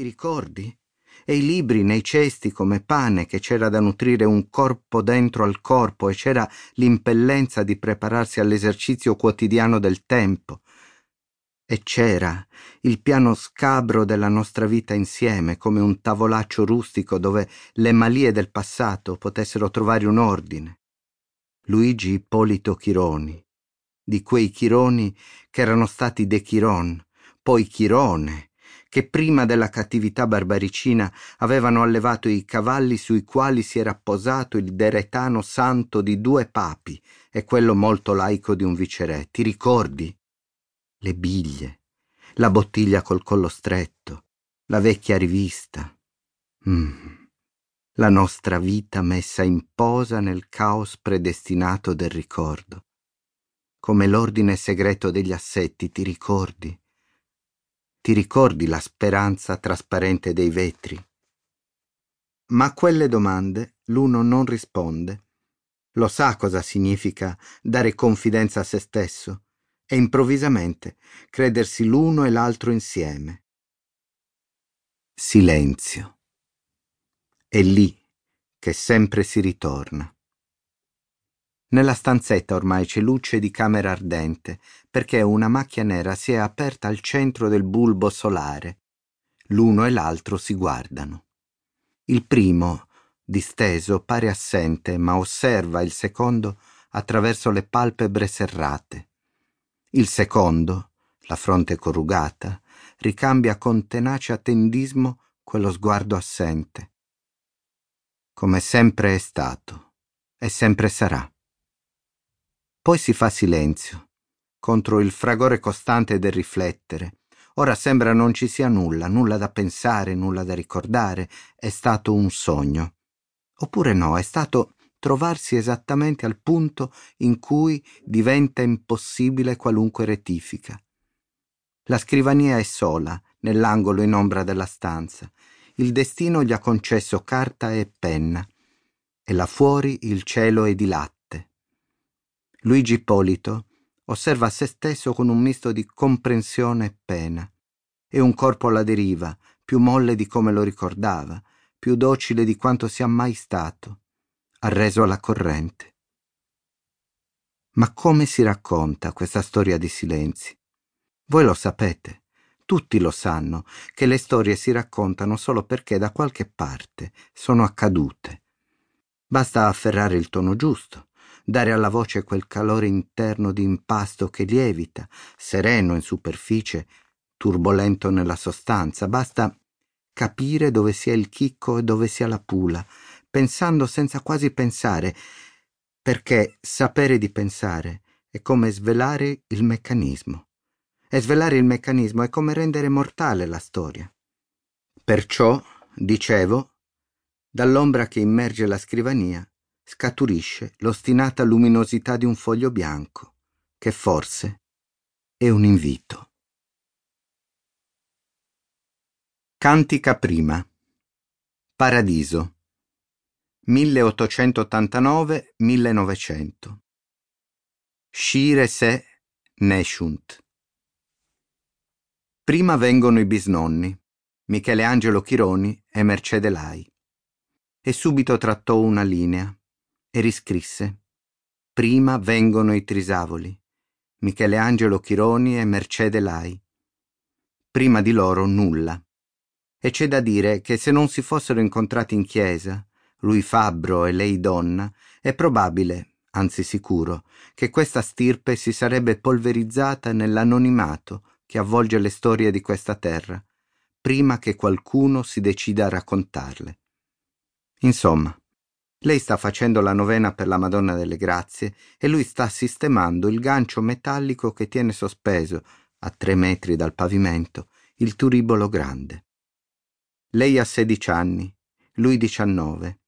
Ti ricordi? E i libri nei cesti come pane che c'era da nutrire un corpo dentro al corpo e c'era l'impellenza di prepararsi all'esercizio quotidiano del tempo. E c'era il piano scabro della nostra vita insieme, come un tavolaccio rustico dove le malie del passato potessero trovare un ordine. Luigi Ippolito Chironi, di quei Chironi che erano stati De Chiron, poi Chirone, che prima della cattività barbaricina avevano allevato i cavalli sui quali si era posato il deretano santo di due papi e quello molto laico di un viceré. Ti ricordi? Le biglie, la bottiglia col collo stretto, la vecchia rivista. Mm. La nostra vita messa in posa nel caos predestinato del ricordo. Come l'ordine segreto degli assetti, ti ricordi? Ti ricordi la speranza trasparente dei vetri? Ma a quelle domande l'uno non risponde. Lo sa cosa significa dare confidenza a se stesso e improvvisamente credersi l'uno e l'altro insieme. Silenzio. È lì che sempre si ritorna. Nella stanzetta ormai c'è luce di camera ardente, perché una macchia nera si è aperta al centro del bulbo solare. L'uno e l'altro si guardano. Il primo, disteso, pare assente, ma osserva il secondo attraverso le palpebre serrate. Il secondo, la fronte corrugata, ricambia con tenace attendismo quello sguardo assente. Come sempre è stato e sempre sarà. Poi si fa silenzio, contro il fragore costante del riflettere. Ora sembra non ci sia nulla, nulla da pensare, nulla da ricordare, è stato un sogno. Oppure no, è stato trovarsi esattamente al punto in cui diventa impossibile qualunque rettifica. La scrivania è sola, nell'angolo in ombra della stanza. Il destino gli ha concesso carta e penna, e là fuori il cielo è di latte Luigi Ippolito osserva se stesso con un misto di comprensione e pena. È un corpo alla deriva, più molle di come lo ricordava, più docile di quanto sia mai stato, arreso alla corrente. Ma come si racconta questa storia di silenzi? Voi lo sapete, tutti lo sanno, che le storie si raccontano solo perché da qualche parte sono accadute. Basta afferrare il tono giusto, dare alla voce quel calore interno di impasto che lievita, sereno in superficie, turbolento nella sostanza. Basta capire dove sia il chicco e dove sia la pula, pensando senza quasi pensare, perché sapere di pensare è come svelare il meccanismo. E svelare il meccanismo è come rendere mortale la storia. Perciò, dicevo, dall'ombra che immerge la scrivania, scaturisce l'ostinata luminosità di un foglio bianco, che forse è un invito. Cantica prima. Paradiso. 1889-1900. Scire se nesciunt. Prima vengono i bisnonni, Michele Angelo Chironi e Mercede Lai. E subito trattò una linea e riscrisse. Prima vengono i trisavoli, Michelangelo Chironi e Mercede Lai. Prima di loro nulla. E c'è da dire che se non si fossero incontrati in chiesa, lui fabbro e lei donna, è probabile, anzi sicuro, che questa stirpe si sarebbe polverizzata nell'anonimato che avvolge le storie di questa terra, prima che qualcuno si decida a raccontarle. Insomma, lei sta facendo la novena per la Madonna delle Grazie e lui sta sistemando il gancio metallico che tiene sospeso, a tre metri dal pavimento, il turibolo grande. Lei ha sedici anni, lui diciannove.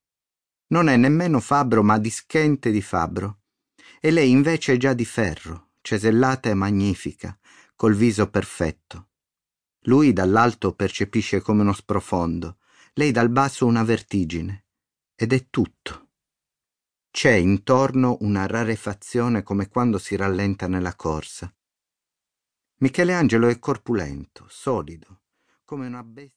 Non è nemmeno fabbro, ma dischente di fabbro. E lei invece è già di ferro, cesellata e magnifica, col viso perfetto. Lui dall'alto percepisce come uno sprofondo, lei dal basso una vertigine ed è tutto. C'è intorno una rarefazione come quando si rallenta nella corsa. Michelangelo è corpulento, solido, come una bestia.